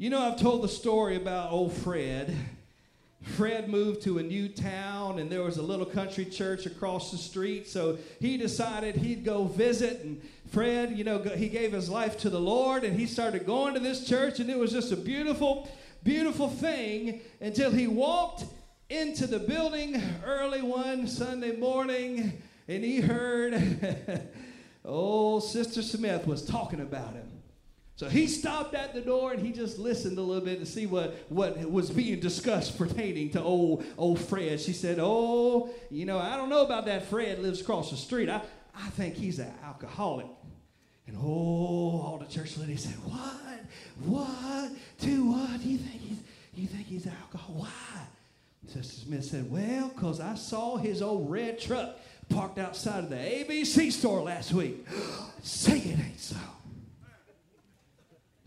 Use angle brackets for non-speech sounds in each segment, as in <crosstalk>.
You know, I've told the story about old Fred. Fred moved to a new town, and there was a little country church across the street. So he decided he'd go visit. And Fred, you know, he gave his life to the Lord, and he started going to this church, and it was just a beautiful, beautiful thing until he walked into the building early one Sunday morning, and he heard <laughs> old Sister Smith was talking about him. So he stopped at the door and he just listened a little bit to see what, what was being discussed pertaining to old, old Fred. She said, Oh, you know, I don't know about that Fred lives across the street. I, I think he's an alcoholic. And oh, all the church ladies said, What? What? To what? Do You think he's, you think he's an alcoholic? Why? Sister Smith said, Well, because I saw his old red truck parked outside of the ABC store last week. <gasps> Say it ain't so.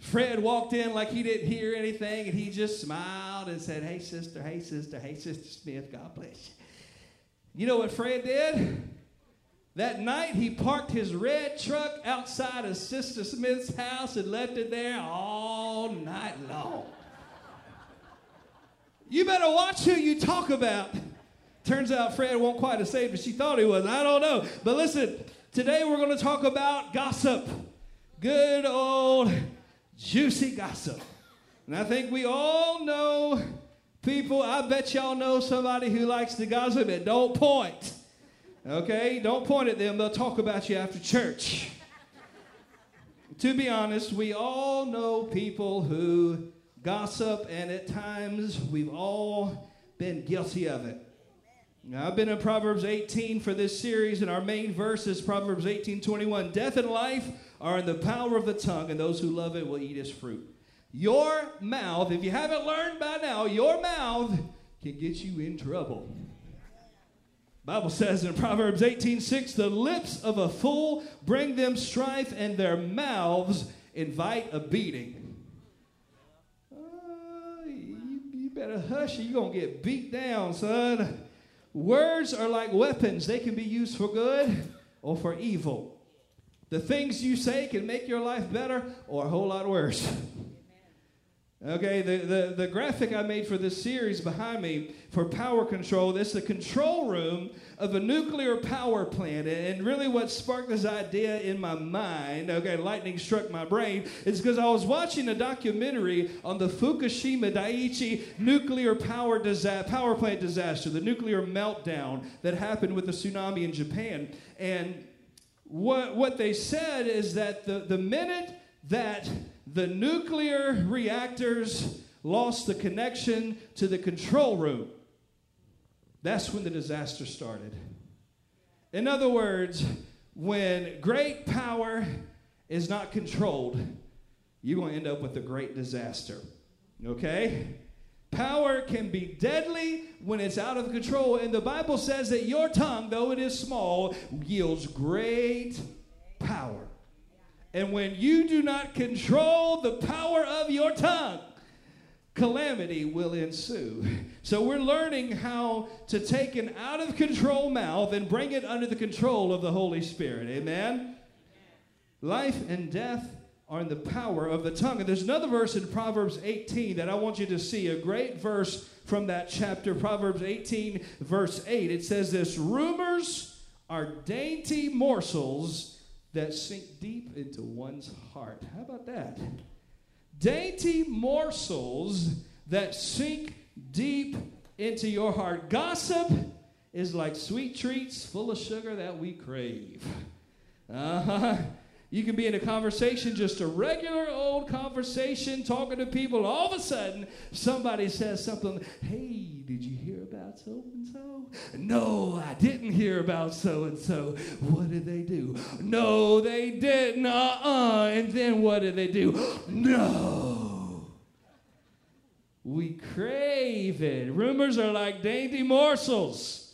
Fred walked in like he didn't hear anything and he just smiled and said, Hey, sister, hey, sister, hey, Sister Smith, God bless you. You know what Fred did? That night he parked his red truck outside of Sister Smith's house and left it there all night long. You better watch who you talk about. Turns out Fred won't quite as saved as she thought he was. I don't know. But listen, today we're going to talk about gossip. Good old juicy gossip. And I think we all know people, I bet y'all know somebody who likes to gossip and don't point. Okay? Don't point at them, they'll talk about you after church. to be honest, we all know people who gossip, and at times we've all been guilty of it. Now, I've been in Proverbs 18 for this series, and our main verse is Proverbs 18 21. Death and life are in the power of the tongue, and those who love it will eat its fruit. Your mouth, if you haven't learned by now, your mouth can get you in trouble. Bible says in Proverbs 18:6, the lips of a fool bring them strife, and their mouths invite a beating. Uh, you, you better hush, or you're gonna get beat down, son. Words are like weapons, they can be used for good or for evil. The things you say can make your life better or a whole lot worse. Okay, the, the, the graphic I made for this series behind me for power control, this is the control room of a nuclear power plant. And really what sparked this idea in my mind, okay, lightning struck my brain, is because I was watching a documentary on the Fukushima Daiichi nuclear power, disa- power plant disaster, the nuclear meltdown that happened with the tsunami in Japan. And what, what they said is that the, the minute that the nuclear reactors lost the connection to the control room, that's when the disaster started. In other words, when great power is not controlled, you're going to end up with a great disaster. Okay? Power can be deadly when it's out of control. And the Bible says that your tongue, though it is small, yields great power. And when you do not control the power of your tongue, calamity will ensue. So we're learning how to take an out of control mouth and bring it under the control of the Holy Spirit. Amen? Life and death are in the power of the tongue. And there's another verse in Proverbs 18 that I want you to see, a great verse from that chapter, Proverbs 18, verse 8. It says this Rumors are dainty morsels that sink deep into one's heart. How about that? Dainty morsels that sink deep into your heart. Gossip is like sweet treats full of sugar that we crave. Uh huh. You can be in a conversation, just a regular old conversation, talking to people. All of a sudden, somebody says something. Hey, did you hear about so and so? No, I didn't hear about so and so. What did they do? No, they didn't. Uh uh. And then what did they do? No. We crave it. Rumors are like dainty morsels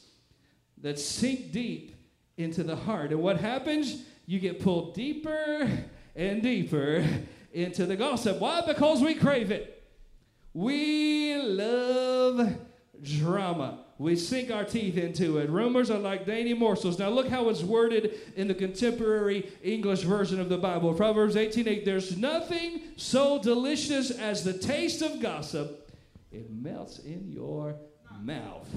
that sink deep into the heart. And what happens? you get pulled deeper and deeper into the gossip. Why? Because we crave it. We love drama. We sink our teeth into it. Rumors are like dainty morsels. Now look how it's worded in the contemporary English version of the Bible. Proverbs 18:8. There's nothing so delicious as the taste of gossip. It melts in your mouth.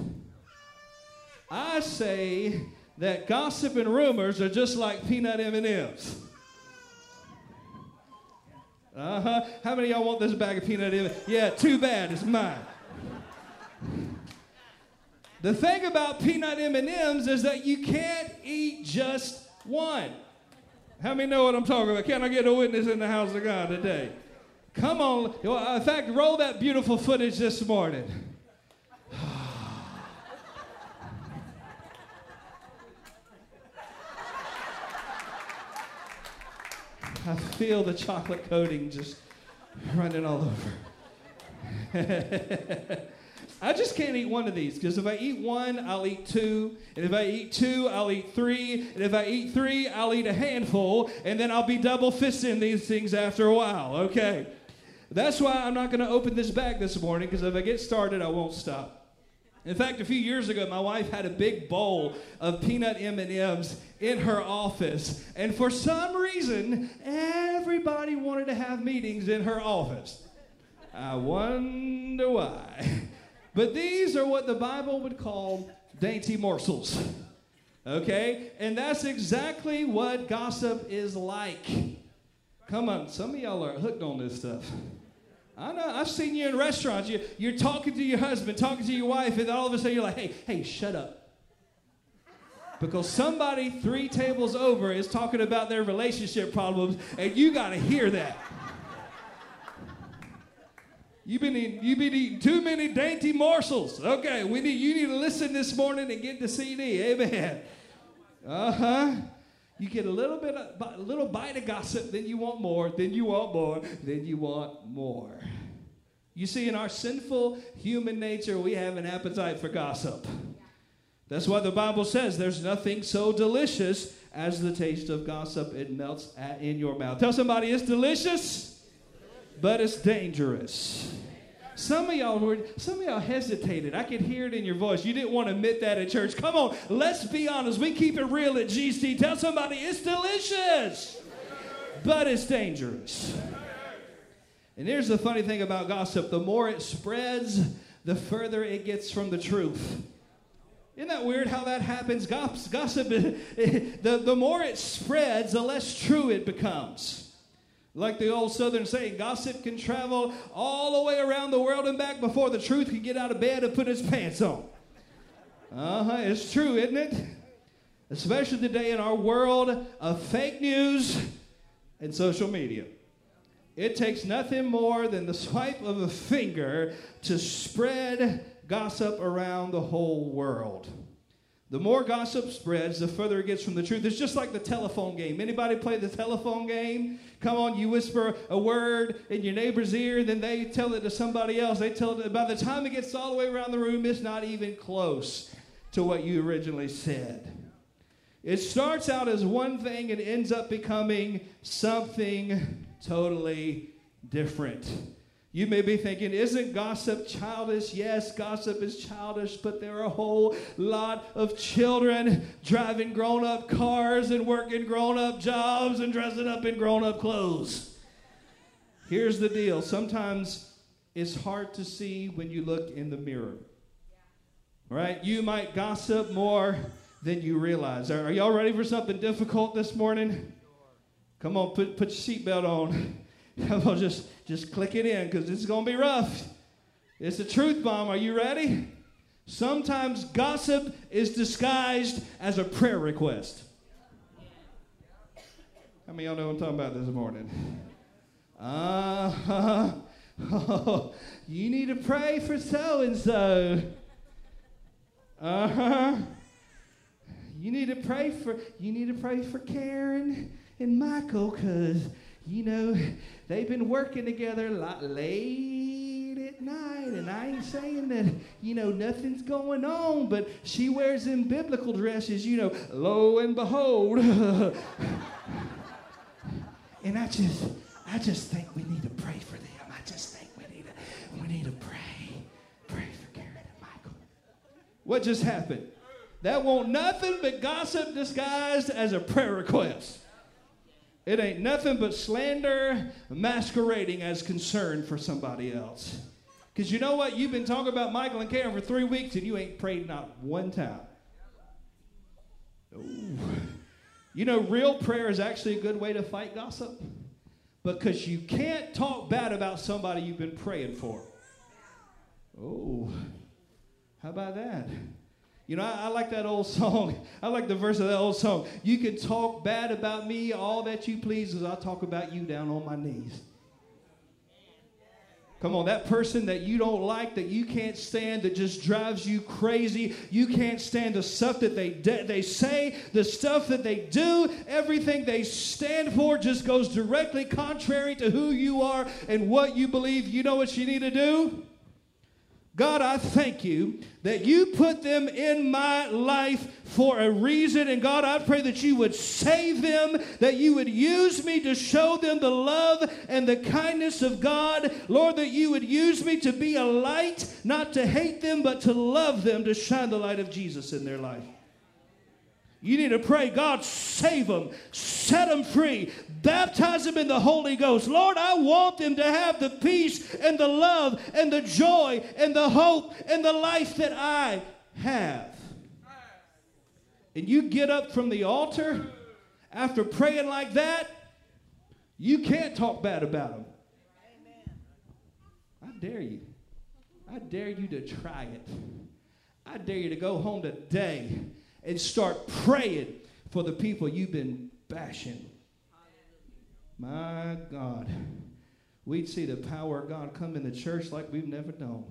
I say that gossip and rumors are just like peanut M&Ms. Uh-huh. How many y'all want this bag of peanut M&Ms? Yeah, too bad, it's mine. The thing about peanut M&Ms is that you can't eat just one. How many know what I'm talking about? Can I get a witness in the house of God today? Come on. In fact, roll that beautiful footage this morning. <sighs> I feel the chocolate coating just running all over. <laughs> I just can't eat one of these because if I eat one, I'll eat two. And if I eat two, I'll eat three. And if I eat three, I'll eat a handful. And then I'll be double fisting these things after a while, okay? That's why I'm not going to open this bag this morning because if I get started, I won't stop. In fact, a few years ago, my wife had a big bowl of peanut M&Ms in her office, and for some reason, everybody wanted to have meetings in her office. I wonder why. <laughs> But these are what the Bible would call dainty morsels. Okay? And that's exactly what gossip is like. Come on, some of y'all are hooked on this stuff. I know, I've seen you in restaurants. You, you're talking to your husband, talking to your wife, and all of a sudden you're like, hey, hey, shut up. Because somebody three tables over is talking about their relationship problems, and you got to hear that. You've been, eating, you've been eating too many dainty morsels. Okay, we need, you need to listen this morning and get the CD. Amen. Uh huh. You get a little bit, of, a little bite of gossip, then you want more, then you want more, then you want more. You see, in our sinful human nature, we have an appetite for gossip. That's why the Bible says there's nothing so delicious as the taste of gossip. It melts at, in your mouth. Tell somebody it's delicious but it's dangerous. Some of y'all were, some of y'all hesitated. I could hear it in your voice. You didn't want to admit that at church. Come on, let's be honest. We keep it real at GC. Tell somebody it's delicious, but it's dangerous. And here's the funny thing about gossip the more it spreads, the further it gets from the truth. Isn't that weird how that happens? Gossip, <laughs> the, the more it spreads, the less true it becomes. Like the old southern saying, gossip can travel all the way around the world and back before the truth can get out of bed and put its pants on. Uh huh, it's true, isn't it? Especially today in our world of fake news and social media. It takes nothing more than the swipe of a finger to spread gossip around the whole world. The more gossip spreads, the further it gets from the truth. It's just like the telephone game. Anybody play the telephone game? Come on, you whisper a word in your neighbor's ear, then they tell it to somebody else. They tell it, by the time it gets all the way around the room, it's not even close to what you originally said. It starts out as one thing and ends up becoming something totally different. You may be thinking, isn't gossip childish? Yes, gossip is childish, but there are a whole lot of children driving grown up cars and working grown up jobs and dressing up in grown up clothes. Here's the deal sometimes it's hard to see when you look in the mirror. Right? You might gossip more than you realize. Are, y'all ready for something difficult this morning? Come on, put, put your seatbelt on. <laughs> On, just just click it in because it's going to be rough. It's a truth bomb. Are you ready? Sometimes gossip is disguised as a prayer request. How many of y'all know what I'm talking about this morning? Uh huh. Oh, <laughs> you need to pray for so and so. Uh huh. You need to pray for you need to pray for Karen and Michael because you know, <laughs> they've been working together late at night, and I ain't saying that, you know, nothing's going on, but she wears them biblical dresses, you know, lo and behold. <laughs> and I just, I just think we need to pray for them. I just think we need to, we need to pray, pray for Karen and Michael. What just happened? That won't nothing but gossip disguised as a prayer request. It ain't nothing but slander masquerading as concern for somebody else. Because you know what? You've been talking about Michael and Karen for three weeks and you ain't prayed not one time. Ooh. You know, real prayer is actually a good way to fight gossip because you can't talk bad about somebody you've been praying for. Oh, how about that? You know, I, I, like that old <laughs> song. I like the verse of that old song. You can talk bad about me all that you please as I talk about you down on my knees. Come on, that person that you don't like, that you can't stand, that just drives you crazy. You can't stand the stuff that they de- they say, the stuff that they do, everything they stand for just goes directly contrary to who you are and what you believe. You know what you need to do? God, I thank you that you put them in my life for a reason. And God, I pray that you would save them, that you would use me to show them the love and the kindness of God. Lord, that you would use me to be a light, not to hate them, but to love them, to shine the light of Jesus in their life. You need to pray, God, save them, set them free, baptize them in the Holy Ghost. Lord, I want them to have the peace and the love and the joy and the hope and the life that I have. And you get up from the altar after praying like that, you can't talk bad about them. I dare you. I dare you to try it. I dare you to go home today and start praying for the people you've been bashing. My God. We'd see the power of God come in the church like we've never known.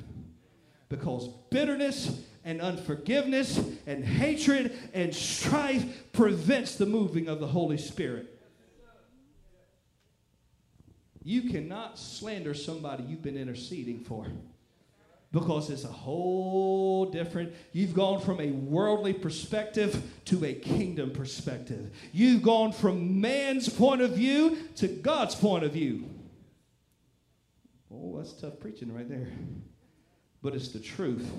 Because bitterness and unforgiveness and hatred and strife prevents the moving of the Holy Spirit. You cannot slander somebody you've been interceding for because it's a whole different. You've gone from a worldly perspective to a kingdom perspective. You've gone from man's point of view to God's point of view. Oh, that's tough preaching right there. But it's the truth.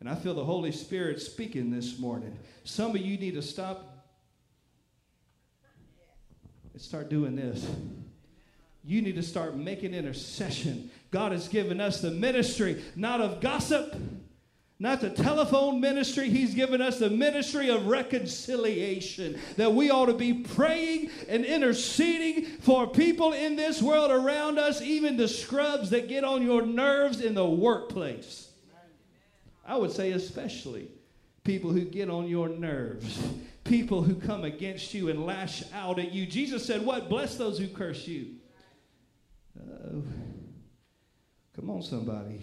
And I feel the Holy Spirit speaking this morning. Some of you need to stop and start doing this. You need to start making intercession God has given us the ministry, not of gossip, not the telephone ministry. He's given us the ministry of reconciliation. That we ought to be praying and interceding for people in this world around us, even the scrubs that get on your nerves in the workplace. I would say, especially people who get on your nerves, people who come against you and lash out at you. Jesus said, What? Bless those who curse you. Uh, Come on, somebody.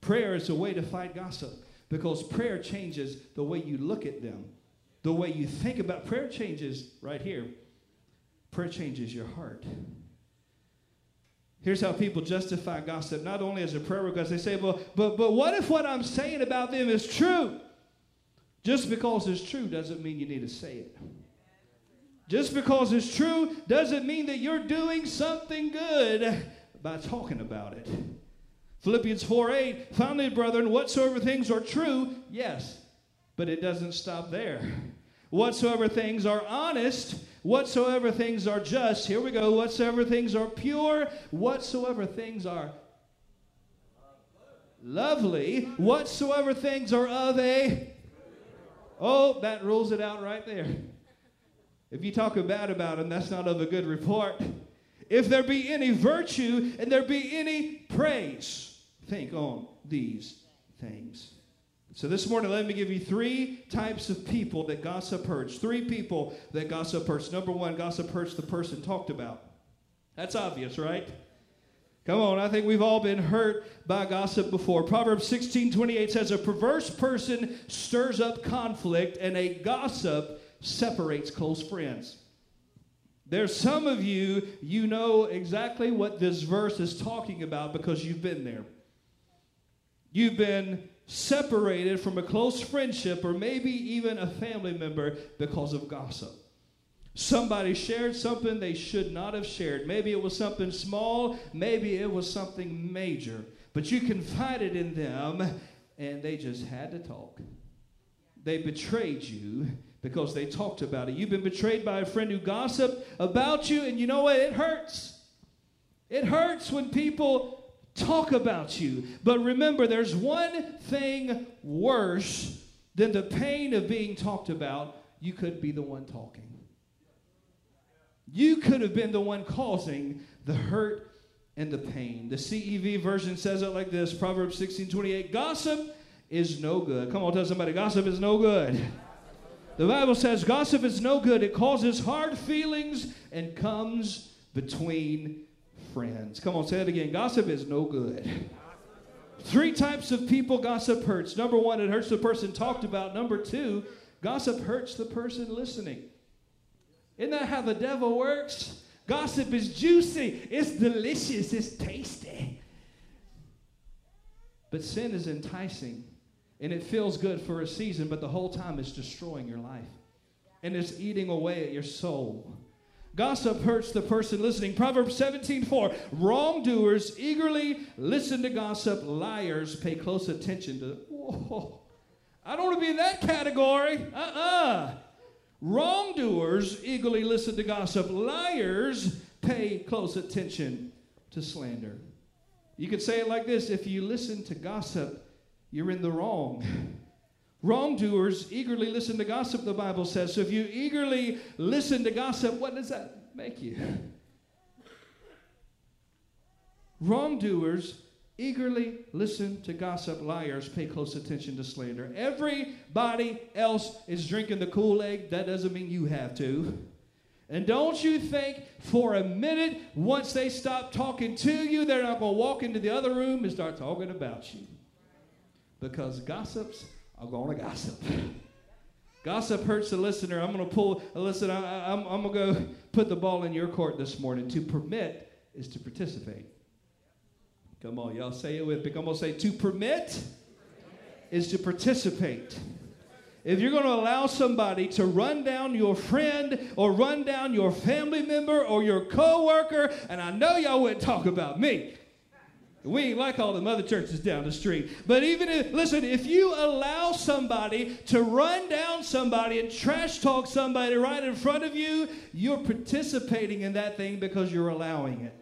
Prayer is a way to fight gossip because prayer changes the way you look at them, the way you think about prayer changes right here. Prayer changes your heart. Here's how people justify gossip, not only as a prayer request, they say, well, but, but what if what I'm saying about them is true? Just because it's true doesn't mean you need to say it. Just because it's true doesn't mean that you're doing something good by talking about it. Philippians 4 8, finally, brethren, whatsoever things are true, yes, but it doesn't stop there. Whatsoever things are honest, whatsoever things are just, here we go, whatsoever things are pure, whatsoever things are lovely, whatsoever things are of a. Oh, that rules it out right there. If you talk bad about them, that's not of a good report. If there be any virtue and there be any praise, think on these things. So this morning, let me give you three types of people that gossip hurts. Three people that gossip hurts. Number one, gossip hurts the person talked about. That's obvious, right? Come on, I think we've all been hurt by gossip before. Proverbs 16 28 says, A perverse person stirs up conflict, and a gossip separates close friends. There's some of you, you know exactly what this verse is talking about because you've been there. You've been separated from a close friendship or maybe even a family member because of gossip. Somebody shared something they should not have shared. Maybe it was something small, maybe it was something major, but you confided in them and they just had to talk. They betrayed you because they talked about it. You've been betrayed by a friend who gossiped about you, and you know what? It hurts. It hurts when people talk about you. But remember, there's one thing worse than the pain of being talked about. You could be the one talking. You could have been the one causing the hurt and the pain. The CEV version says it like this Proverbs 16 28. Gossip is no good. Come on, tell somebody, gossip is no good. The Bible says gossip is no good. It causes hard feelings and comes between friends. Come on, say it again. Gossip is no good. Three types of people gossip hurts. Number one, it hurts the person talked about. Number two, gossip hurts the person listening. Isn't that how the devil works? Gossip is juicy, it's delicious, it's tasty. But sin is enticing and it feels good for a season, but the whole time it's destroying your life and it's eating away at your soul. Gossip hurts the person listening. Proverbs 17 4. Wrongdoers eagerly listen to gossip, liars pay close attention to. Whoa. I don't want to be in that category. Uh uh-uh. uh Wrongdoers eagerly listen to gossip, liars pay close attention to slander. You could say it like this if you listen to gossip, you're in the wrong. <laughs> Wrongdoers eagerly listen to gossip, the Bible says. So if you eagerly listen to gossip, what does that make you? <laughs> Wrongdoers eagerly listen to gossip, liars pay close attention to slander. Everybody else is drinking the Kool Aid. That doesn't mean you have to. And don't you think for a minute, once they stop talking to you, they're not going to walk into the other room and start talking about you. Because gossips are going to gossip. Gossip hurts the listener. I'm going to pull, listen, I, I'm, I'm going to go put the ball in your court this morning. To permit is to participate. Come on, y'all say it with me. Come on, say to permit is to participate. If you're going to allow somebody to run down your friend or run down your family member or your coworker, and I know y'all wouldn't talk about me. We ain't like all the other churches down the street. But even if, listen, if you allow somebody to run down somebody and trash talk somebody right in front of you, you're participating in that thing because you're allowing it.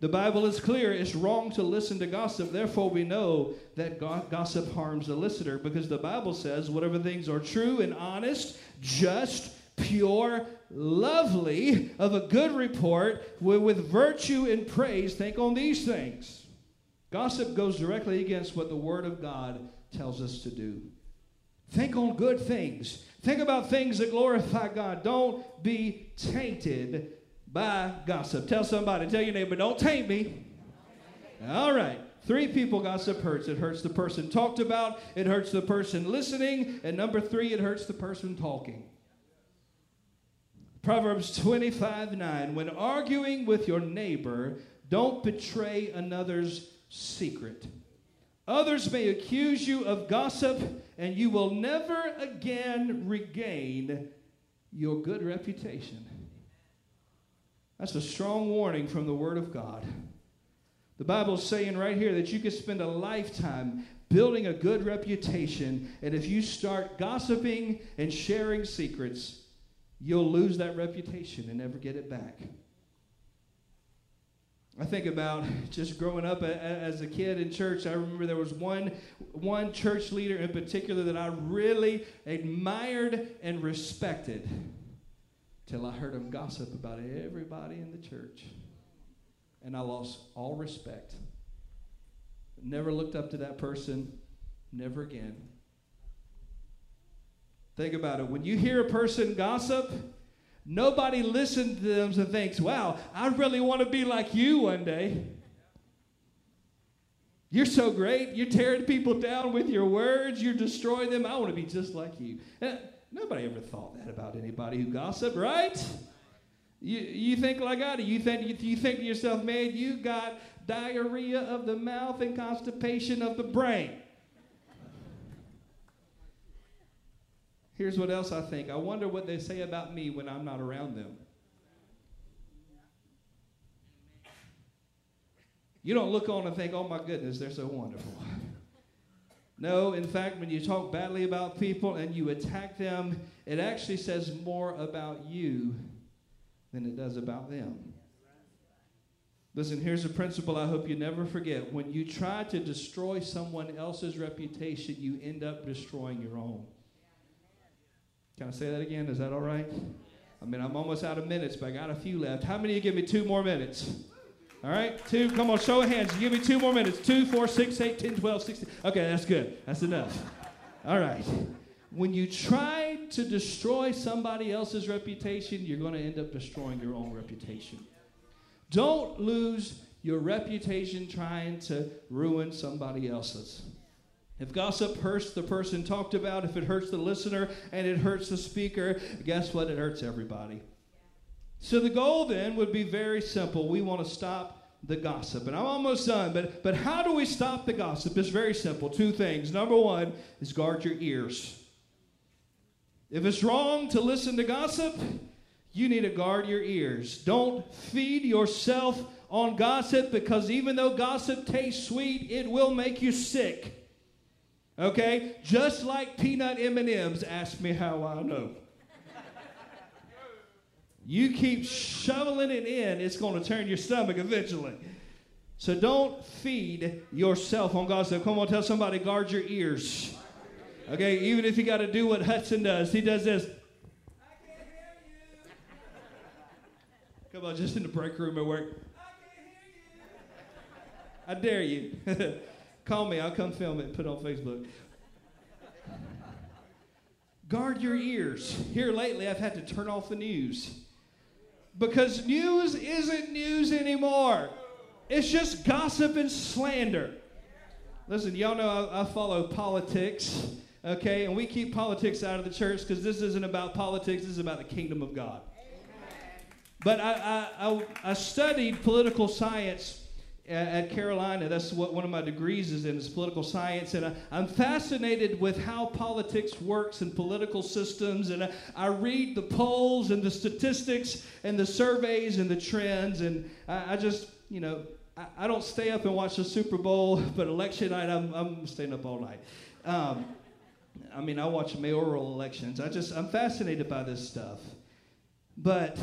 The Bible is clear. It's wrong to listen to gossip. Therefore, we know that gossip harms the listener because the Bible says whatever things are true and honest, just, pure, lovely, of a good report, with virtue and praise, think on these things. Gossip goes directly against what the Word of God tells us to do. Think on good things. Think about things that glorify God. Don't be tainted by gossip. Tell somebody, tell your neighbor, don't taint me. All right. Three people gossip hurts. It hurts the person talked about, it hurts the person listening, and number three, it hurts the person talking. Proverbs 25 9. When arguing with your neighbor, don't betray another's secret. Others may accuse you of gossip, and you will never again regain your good reputation. That's a strong warning from the Word of God. The Bible's saying right here that you could spend a lifetime building a good reputation, and if you start gossiping and sharing secrets, you'll lose that reputation and never get it back. I think about just growing up as a kid in church. I remember there was one, one church leader in particular that I really admired and respected till I heard him gossip about everybody in the church. And I lost all respect. Never looked up to that person, never again. Think about it. When you hear a person gossip, nobody listens to them and thinks, wow, I really want to be like you one day. You're so great. You're tearing people down with your words. You're destroying them. I want to be just like you. And Nobody ever thought that about anybody who gossiped, right? You, you think like I do. You think, you think to yourself, man, you got diarrhea of the mouth and constipation of the brain. Here's what else I think. I wonder what they say about me when I'm not around them. You don't look on and think, oh my goodness, they're so wonderful. <laughs> No, in fact, when you talk badly about people and you attack them, it actually says more about you than it does about them. Listen, here's a principle I hope you never forget. When you try to destroy someone else's reputation, you end up destroying your own. Can I say that again? Is that all right? I mean, I'm almost out of minutes, but I got a few left. How many of you give me two more minutes? All right, two. Come on, show of hands. Give me two more minutes. Two, four, six, eight, ten, twelve, sixteen. Okay, that's good. That's enough. All right. When you try to destroy somebody else's reputation, you're going to end up destroying your own reputation. Don't lose your reputation trying to ruin somebody else's. If gossip hurts the person talked about, if it hurts the listener and it hurts the speaker, guess what? It hurts everybody. So the goal then would be very simple. We want to stop the gossip. And I'm almost done, but, but how do we stop the gossip? It's very simple. Two things. Number one is guard your ears. If it's wrong to listen to gossip, you need to guard your ears. Don't feed yourself on gossip because even though gossip tastes sweet, it will make you sick. Okay? Just like peanut M&Ms, ask me how I know. You keep shoveling it in, it's going to turn your stomach eventually. So don't feed yourself on gossip. Come on, tell somebody, guard your ears. Okay, even if you got to do what Hudson does, he does this. Come on, just in the break room at work. I dare you. <laughs> Call me, I'll come film it and put it on Facebook. Guard your ears. Here lately, I've had to turn off the news because news isn't news anymore. It's just gossip and slander. Listen, y'all know I, I follow politics, okay? And we keep politics out of the church because this isn't about politics, this is about the kingdom of God. But I, I, I, studied political science at Carolina. That's what one of my degrees is in, is political science. And I, am fascinated with how politics works and political systems. And I, I, read the polls and the statistics and the surveys and the trends. And I, I just, you know, I, don't stay up and watch the Super Bowl, <laughs> but election night, I'm, I'm staying up all night. Um, I mean, I watch mayoral elections. I just, I'm fascinated by this stuff. But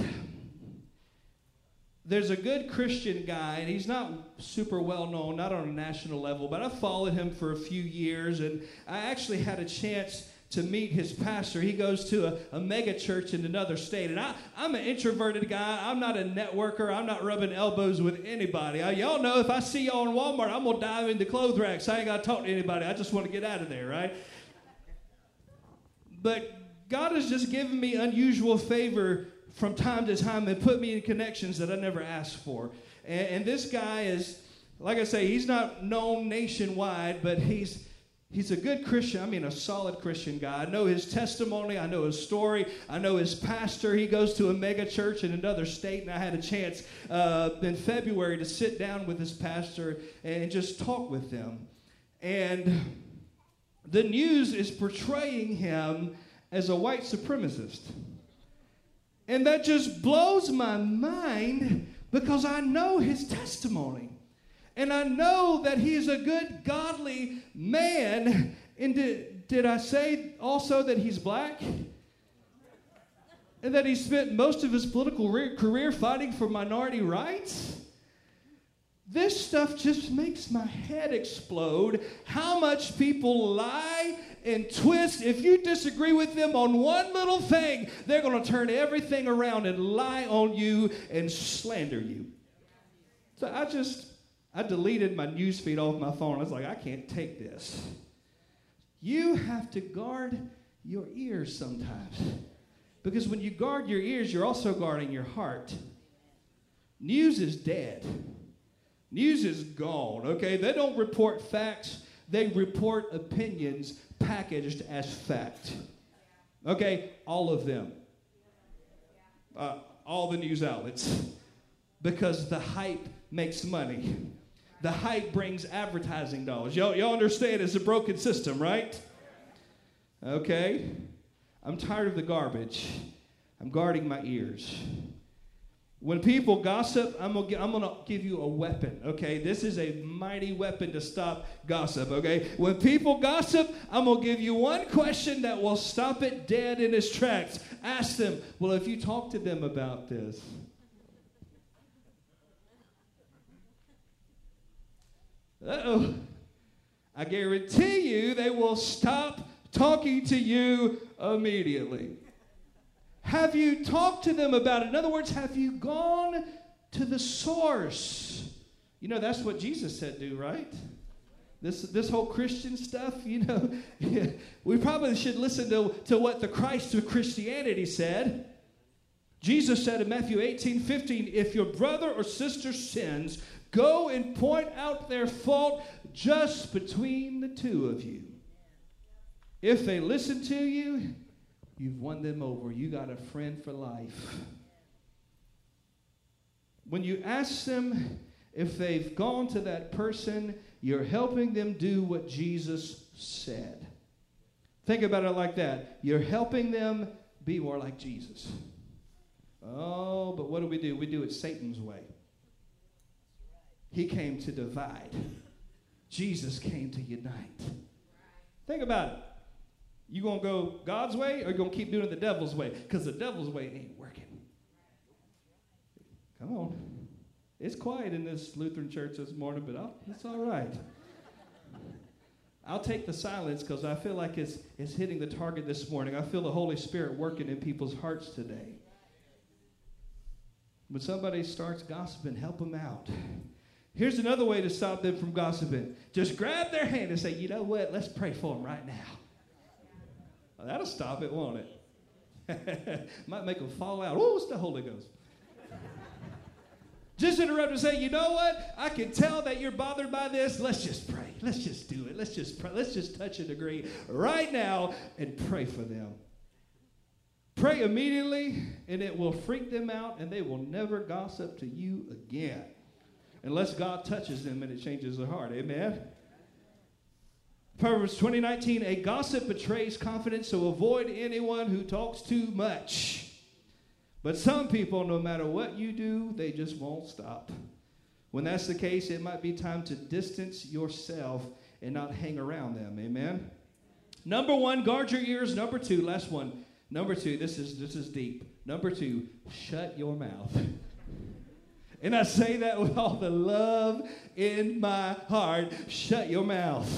there's a good Christian guy, and he's not super well known, not on a national level, but I followed him for a few years, and I actually had a chance to meet his pastor. He goes to a, a mega church in another state. And I, I'm an introverted guy. I'm not a networker. I'm not rubbing elbows with anybody. I, y'all know if I see y'all in Walmart, I'm going to dive into clothes racks. I ain't got to talk to anybody. I just want to get out of there, right? But God has just given me unusual favor from time to time and put me in connections that I never asked for. And, and this guy is, like I say, he's not known nationwide, but he's he's a good Christian. I mean, a solid Christian guy. I know his testimony. I know his story. I know his pastor. He goes to a mega church in another state, and I had a chance uh, in February to sit down with his pastor and just talk with them. And the news is portraying him as a white supremacist. And that just blows my mind because I know his testimony. And I know that he's a good, godly man. And did, did I say also that he's black? And that he spent most of his political career fighting for minority rights? This stuff just makes my head explode. How much people lie and twist. If you disagree with them on one little thing, they're going to turn everything around and lie on you and slander you. So I just, I deleted my news feed off my phone. I was like, I can't take this. You have to guard your ears sometimes. Because when you guard your ears, you're also guarding your heart. News is dead. News is gone, okay? They don't report facts, they report opinions packaged as fact. Okay, all of them. Uh, all the news outlets. Because the hype makes money. The hype brings advertising dollars. Y'all, y'all understand it's a broken system, right? Okay. I'm tired of the garbage. I'm guarding my ears. When people gossip, I'm gonna, I'm gonna give you a weapon, okay? This is a mighty weapon to stop gossip, okay? When people gossip, I'm gonna give you one question that will stop it dead in its tracks. Ask them, well, if you talk to them about this, uh oh, I guarantee you they will stop talking to you immediately. Have you talked to them about it? In other words, have you gone to the source? You know, that's what Jesus said, do, right? This, this whole Christian stuff, you know, <laughs> we probably should listen to, to what the Christ of Christianity said. Jesus said in Matthew 18 15, if your brother or sister sins, go and point out their fault just between the two of you. If they listen to you, You've won them over. You got a friend for life. When you ask them if they've gone to that person, you're helping them do what Jesus said. Think about it like that. You're helping them be more like Jesus. Oh, but what do we do? We do it Satan's way. He came to divide, Jesus came to unite. Think about it. You gonna go God's way or you gonna keep doing the devil's way? Because the devil's way ain't working. Come on. It's quiet in this Lutheran church this morning, but I'll, it's all right. I'll take the silence because I feel like it's, it's hitting the target this morning. I feel the Holy Spirit working in people's hearts today. When somebody starts gossiping, help them out. Here's another way to stop them from gossiping just grab their hand and say, you know what? Let's pray for them right now. That'll stop it, won't it? <laughs> Might make them fall out. Oh, it's the Holy Ghost. just interrupt and say, you know what? I can tell that you're bothered by this. Let's just pray. Let's just do it. Let's just pray. Let's just touch and agree right now and pray for them. Pray immediately, and it will freak them out, and they will never gossip to you again. Unless God touches them and it changes their heart. Amen? Proverbs 2019, a gossip betrays confidence, so avoid anyone who talks too much. But some people, no matter what you do, they just won't stop. When that's the case, it might be time to distance yourself and not hang around them. Amen. Number one, guard your ears. Number two, last one. Number two, this is this is deep. Number two, shut your mouth. and I say that with all the love in my heart. Shut your mouth.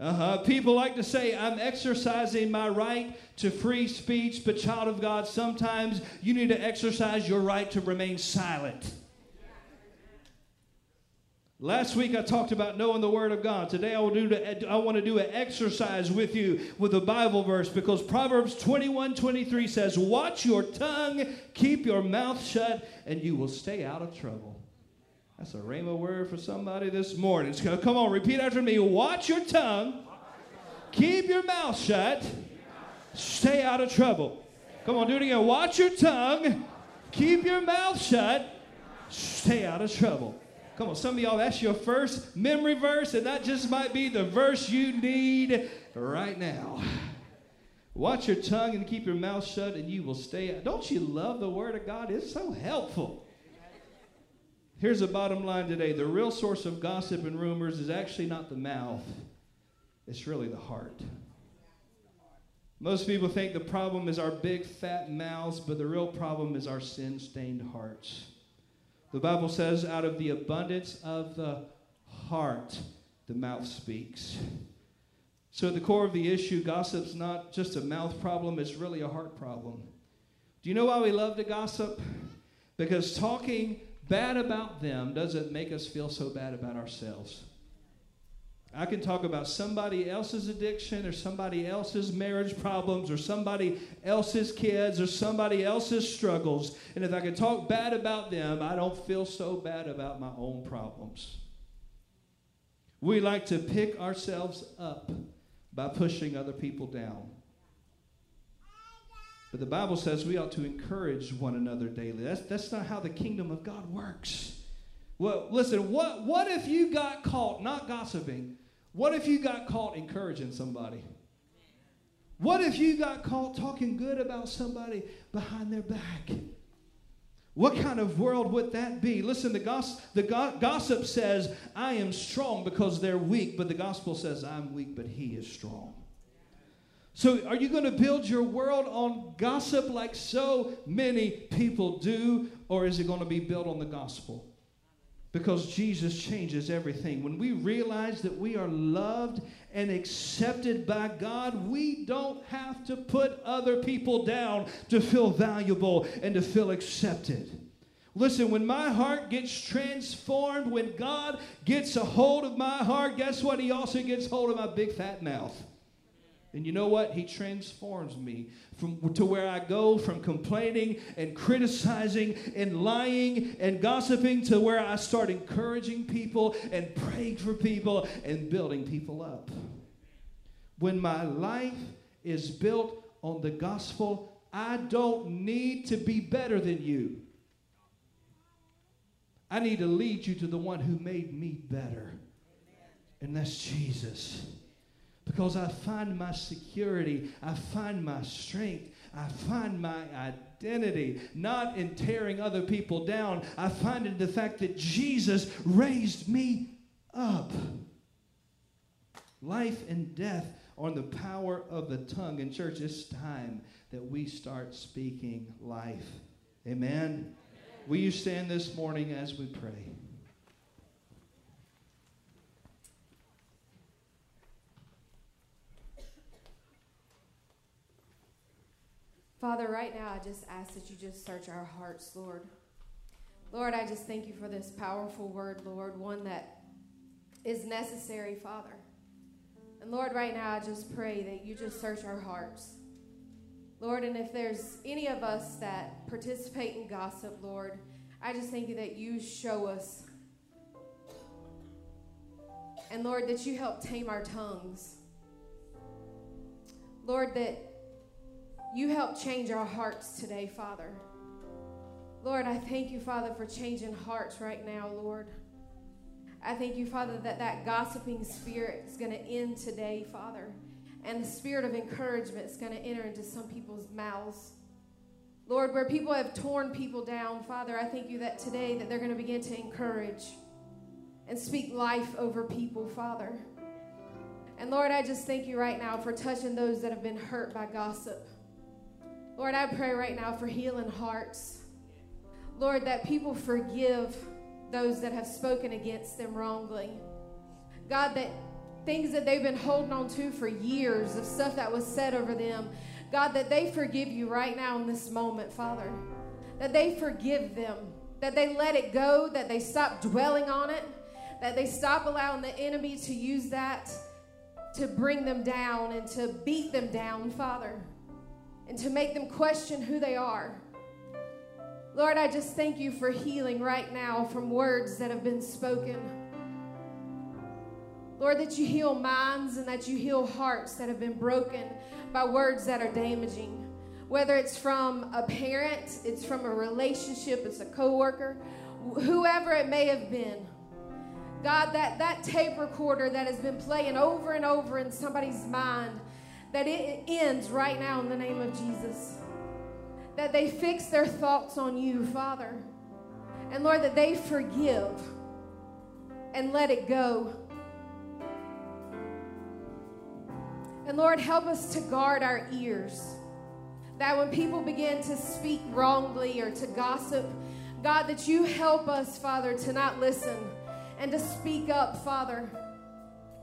Uh-huh. People like to say, I'm exercising my right to free speech, but, child of God, sometimes you need to exercise your right to remain silent. Last week I talked about knowing the Word of God. Today I, will do to, I want to do an exercise with you with a Bible verse because Proverbs 21 23 says, Watch your tongue, keep your mouth shut, and you will stay out of trouble. That's a rhema word for somebody this morning. So come on, repeat after me. Watch your tongue. Keep your mouth shut. Stay out of trouble. Come on, do it again. Watch your tongue. Keep your mouth shut. Stay out of trouble. Come on, some of y'all, that's your first memory verse, and that just might be the verse you need right now. Watch your tongue and keep your mouth shut, and you will stay. out. Don't you love the Word of God? It's so helpful. Here's the bottom line today the real source of gossip and rumors is actually not the mouth, it's really the heart. Most people think the problem is our big fat mouths, but the real problem is our sin stained hearts. The Bible says, out of the abundance of the heart, the mouth speaks. So, at the core of the issue, gossip's not just a mouth problem, it's really a heart problem. Do you know why we love to gossip? Because talking bad about them doesn't make us feel so bad about ourselves. I can talk about somebody else's addiction or somebody else's marriage problems or somebody else's kids or somebody else's struggles. And if I can talk bad about them, I don't feel so bad about my own problems. We like to pick ourselves up by pushing other people down. But the Bible says we ought to encourage one another daily. That's, that's not how the kingdom of God works. Well, listen, what, what if you got caught not gossiping? What if you got caught encouraging somebody? What if you got caught talking good about somebody behind their back? What kind of world would that be? Listen, the, gos- the go- gossip says, I am strong because they're weak, but the gospel says, I'm weak, but he is strong. So, are you going to build your world on gossip like so many people do, or is it going to be built on the gospel? Because Jesus changes everything. When we realize that we are loved and accepted by God, we don't have to put other people down to feel valuable and to feel accepted. Listen, when my heart gets transformed, when God gets a hold of my heart, guess what? He also gets hold of my big fat mouth. And you know what? He transforms me from to where I go from complaining and criticizing and lying and gossiping to where I start encouraging people and praying for people and building people up. When my life is built on the gospel, I don't need to be better than you. I need to lead you to the one who made me better. And that's Jesus because I find my security, I find my strength, I find my identity, not in tearing other people down. I find it in the fact that Jesus raised me up. Life and death in the power of the tongue. And, church, it's time that we start speaking life. Amen? Amen. Will you stand this morning as we pray? Father, right now I just ask that you just search our hearts, Lord. Lord, I just thank you for this powerful word, Lord, one that is necessary, Father. And Lord, right now I just pray that you just search our hearts. Lord, and if there's any of us that participate in gossip, Lord, I just thank you that you show us. And Lord, that you help tame our tongues. Lord, that you help change our hearts today, Father. Lord, I thank you, Father, for changing hearts right now, Lord. I thank you, Father, that that gossiping spirit is going to end today, Father. And the spirit of encouragement is going to enter into some people's mouths. Lord, where people have torn people down, Father, I thank you that today that they're going to begin to encourage and speak life over people, Father. And Lord, I just thank you right now for touching those that have been hurt by gossip. Lord, I pray right now for healing hearts. Lord, that people forgive those that have spoken against them wrongly. God, that things that they've been holding on to for years of stuff that was said over them, God, that they forgive you right now in this moment, Father. That they forgive them, that they let it go, that they stop dwelling on it, that they stop allowing the enemy to use that to bring them down and to beat them down, Father and to make them question who they are. Lord, I just thank you for healing right now from words that have been spoken. Lord, that you heal minds and that you heal hearts that have been broken by words that are damaging. Whether it's from a parent, it's from a relationship, it's a coworker, whoever it may have been. God, that, that tape recorder that has been playing over and over in somebody's mind that it ends right now in the name of Jesus. That they fix their thoughts on you, Father. And Lord, that they forgive and let it go. And Lord, help us to guard our ears. That when people begin to speak wrongly or to gossip, God, that you help us, Father, to not listen and to speak up, Father.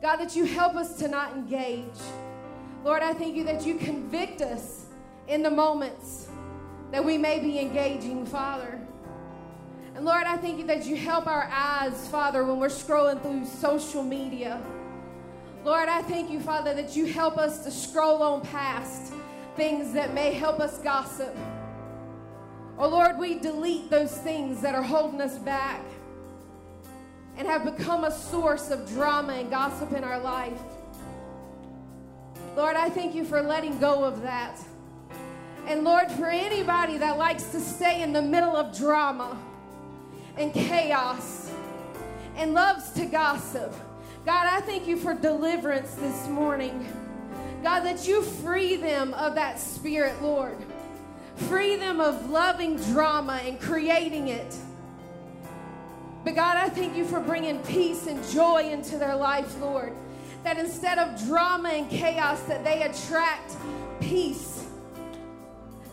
God, that you help us to not engage. Lord, I thank you that you convict us in the moments that we may be engaging, Father. And Lord, I thank you that you help our eyes, Father, when we're scrolling through social media. Lord, I thank you, Father, that you help us to scroll on past things that may help us gossip. Oh Lord, we delete those things that are holding us back and have become a source of drama and gossip in our life. Lord, I thank you for letting go of that. And Lord, for anybody that likes to stay in the middle of drama and chaos and loves to gossip, God, I thank you for deliverance this morning. God, that you free them of that spirit, Lord. Free them of loving drama and creating it. But God, I thank you for bringing peace and joy into their life, Lord. That instead of drama and chaos, that they attract peace.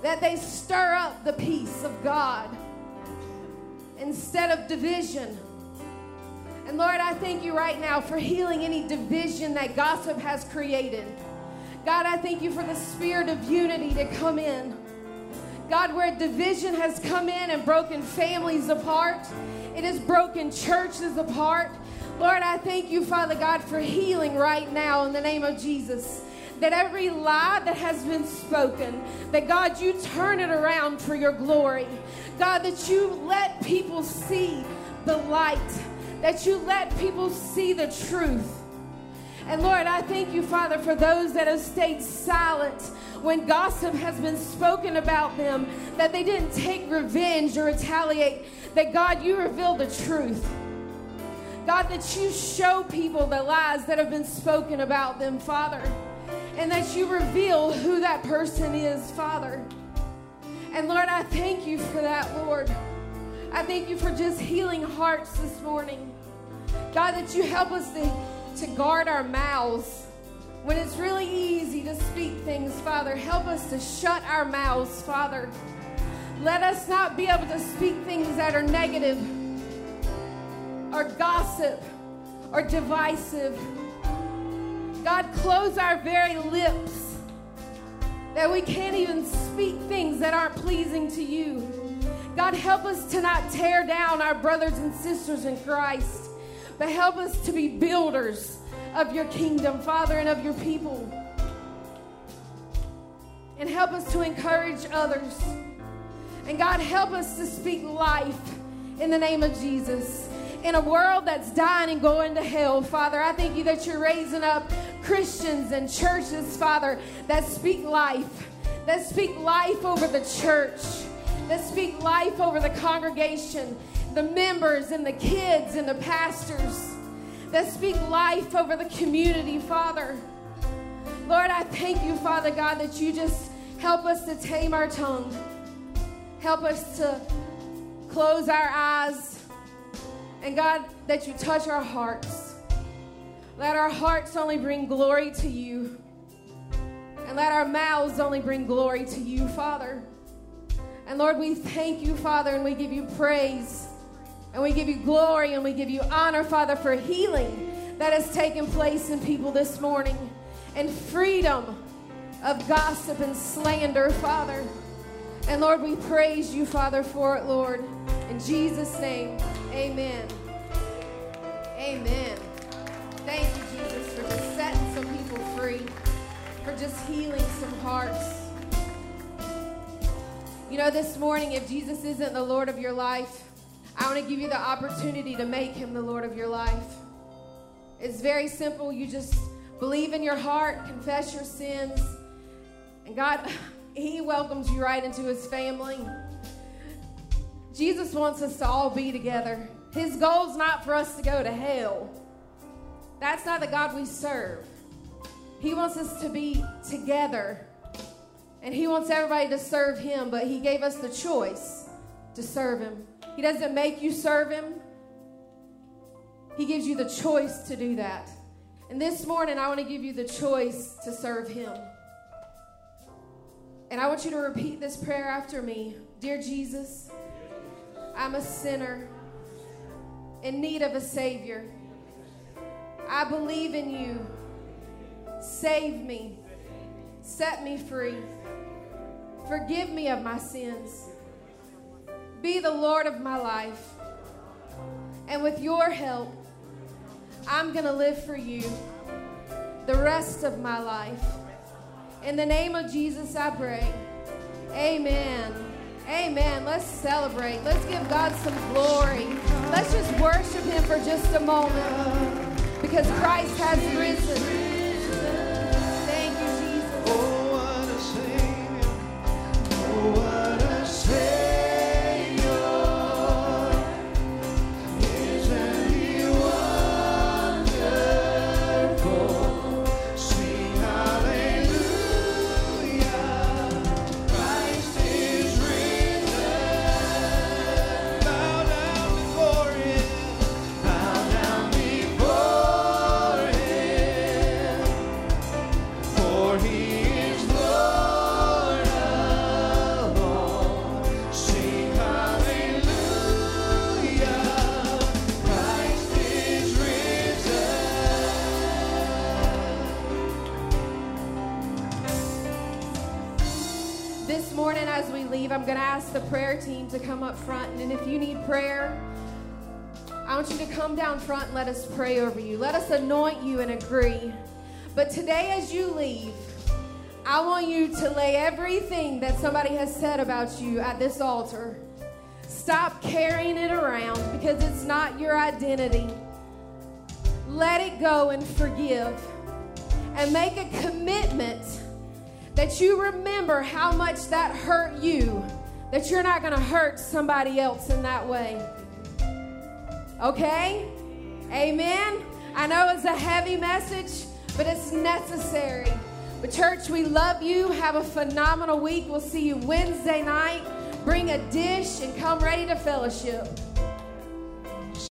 That they stir up the peace of God instead of division. And Lord, I thank you right now for healing any division that gossip has created. God, I thank you for the spirit of unity to come in. God, where division has come in and broken families apart, it has broken churches apart. Lord, I thank you, Father God, for healing right now in the name of Jesus. That every lie that has been spoken, that God, you turn it around for your glory. God, that you let people see the light, that you let people see the truth. And Lord, I thank you, Father, for those that have stayed silent when gossip has been spoken about them, that they didn't take revenge or retaliate, that God, you reveal the truth. God, that you show people the lies that have been spoken about them, Father, and that you reveal who that person is, Father. And Lord, I thank you for that, Lord. I thank you for just healing hearts this morning. God, that you help us to, to guard our mouths. When it's really easy to speak things, Father, help us to shut our mouths, Father. Let us not be able to speak things that are negative or gossip or divisive. God, close our very lips that we can't even speak things that aren't pleasing to you. God, help us to not tear down our brothers and sisters in Christ, but help us to be builders of your kingdom, Father, and of your people. And help us to encourage others. And God, help us to speak life in the name of Jesus. In a world that's dying and going to hell, Father, I thank you that you're raising up Christians and churches, Father, that speak life, that speak life over the church, that speak life over the congregation, the members and the kids and the pastors, that speak life over the community, Father. Lord, I thank you, Father God, that you just help us to tame our tongue. Help us to close our eyes. And God, that you touch our hearts. Let our hearts only bring glory to you. And let our mouths only bring glory to you, Father. And Lord, we thank you, Father, and we give you praise. And we give you glory and we give you honor, Father, for healing that has taken place in people this morning and freedom of gossip and slander, Father. And Lord, we praise you, Father, for it, Lord. In Jesus' name, amen. Amen. Thank you, Jesus, for just setting some people free, for just healing some hearts. You know, this morning, if Jesus isn't the Lord of your life, I want to give you the opportunity to make him the Lord of your life. It's very simple. You just believe in your heart, confess your sins, and God, <laughs> He welcomes you right into His family. Jesus wants us to all be together. His goal's not for us to go to hell. That's not the God we serve. He wants us to be together. And He wants everybody to serve Him, but He gave us the choice to serve Him. He doesn't make you serve Him, He gives you the choice to do that. And this morning, I want to give you the choice to serve Him. And I want you to repeat this prayer after me Dear Jesus, I'm a sinner in need of a Savior. I believe in you. Save me, set me free, forgive me of my sins. Be the Lord of my life. And with your help, I'm going to live for you the rest of my life. In the name of Jesus, I pray. Amen. Amen. Let's celebrate. Let's give God some glory. Let's just worship Him for just a moment because Christ has risen. Thank you, Jesus. The prayer team to come up front. And if you need prayer, I want you to come down front and let us pray over you. Let us anoint you and agree. But today, as you leave, I want you to lay everything that somebody has said about you at this altar. Stop carrying it around because it's not your identity. Let it go and forgive. And make a commitment that you remember how much that hurt you, that you're not going to hurt somebody else in that way. Okay? Amen? I know it's a heavy message, but it's necessary. But, church, we love you. Have a phenomenal week. We'll see you Wednesday night. Bring a dish and come ready to fellowship.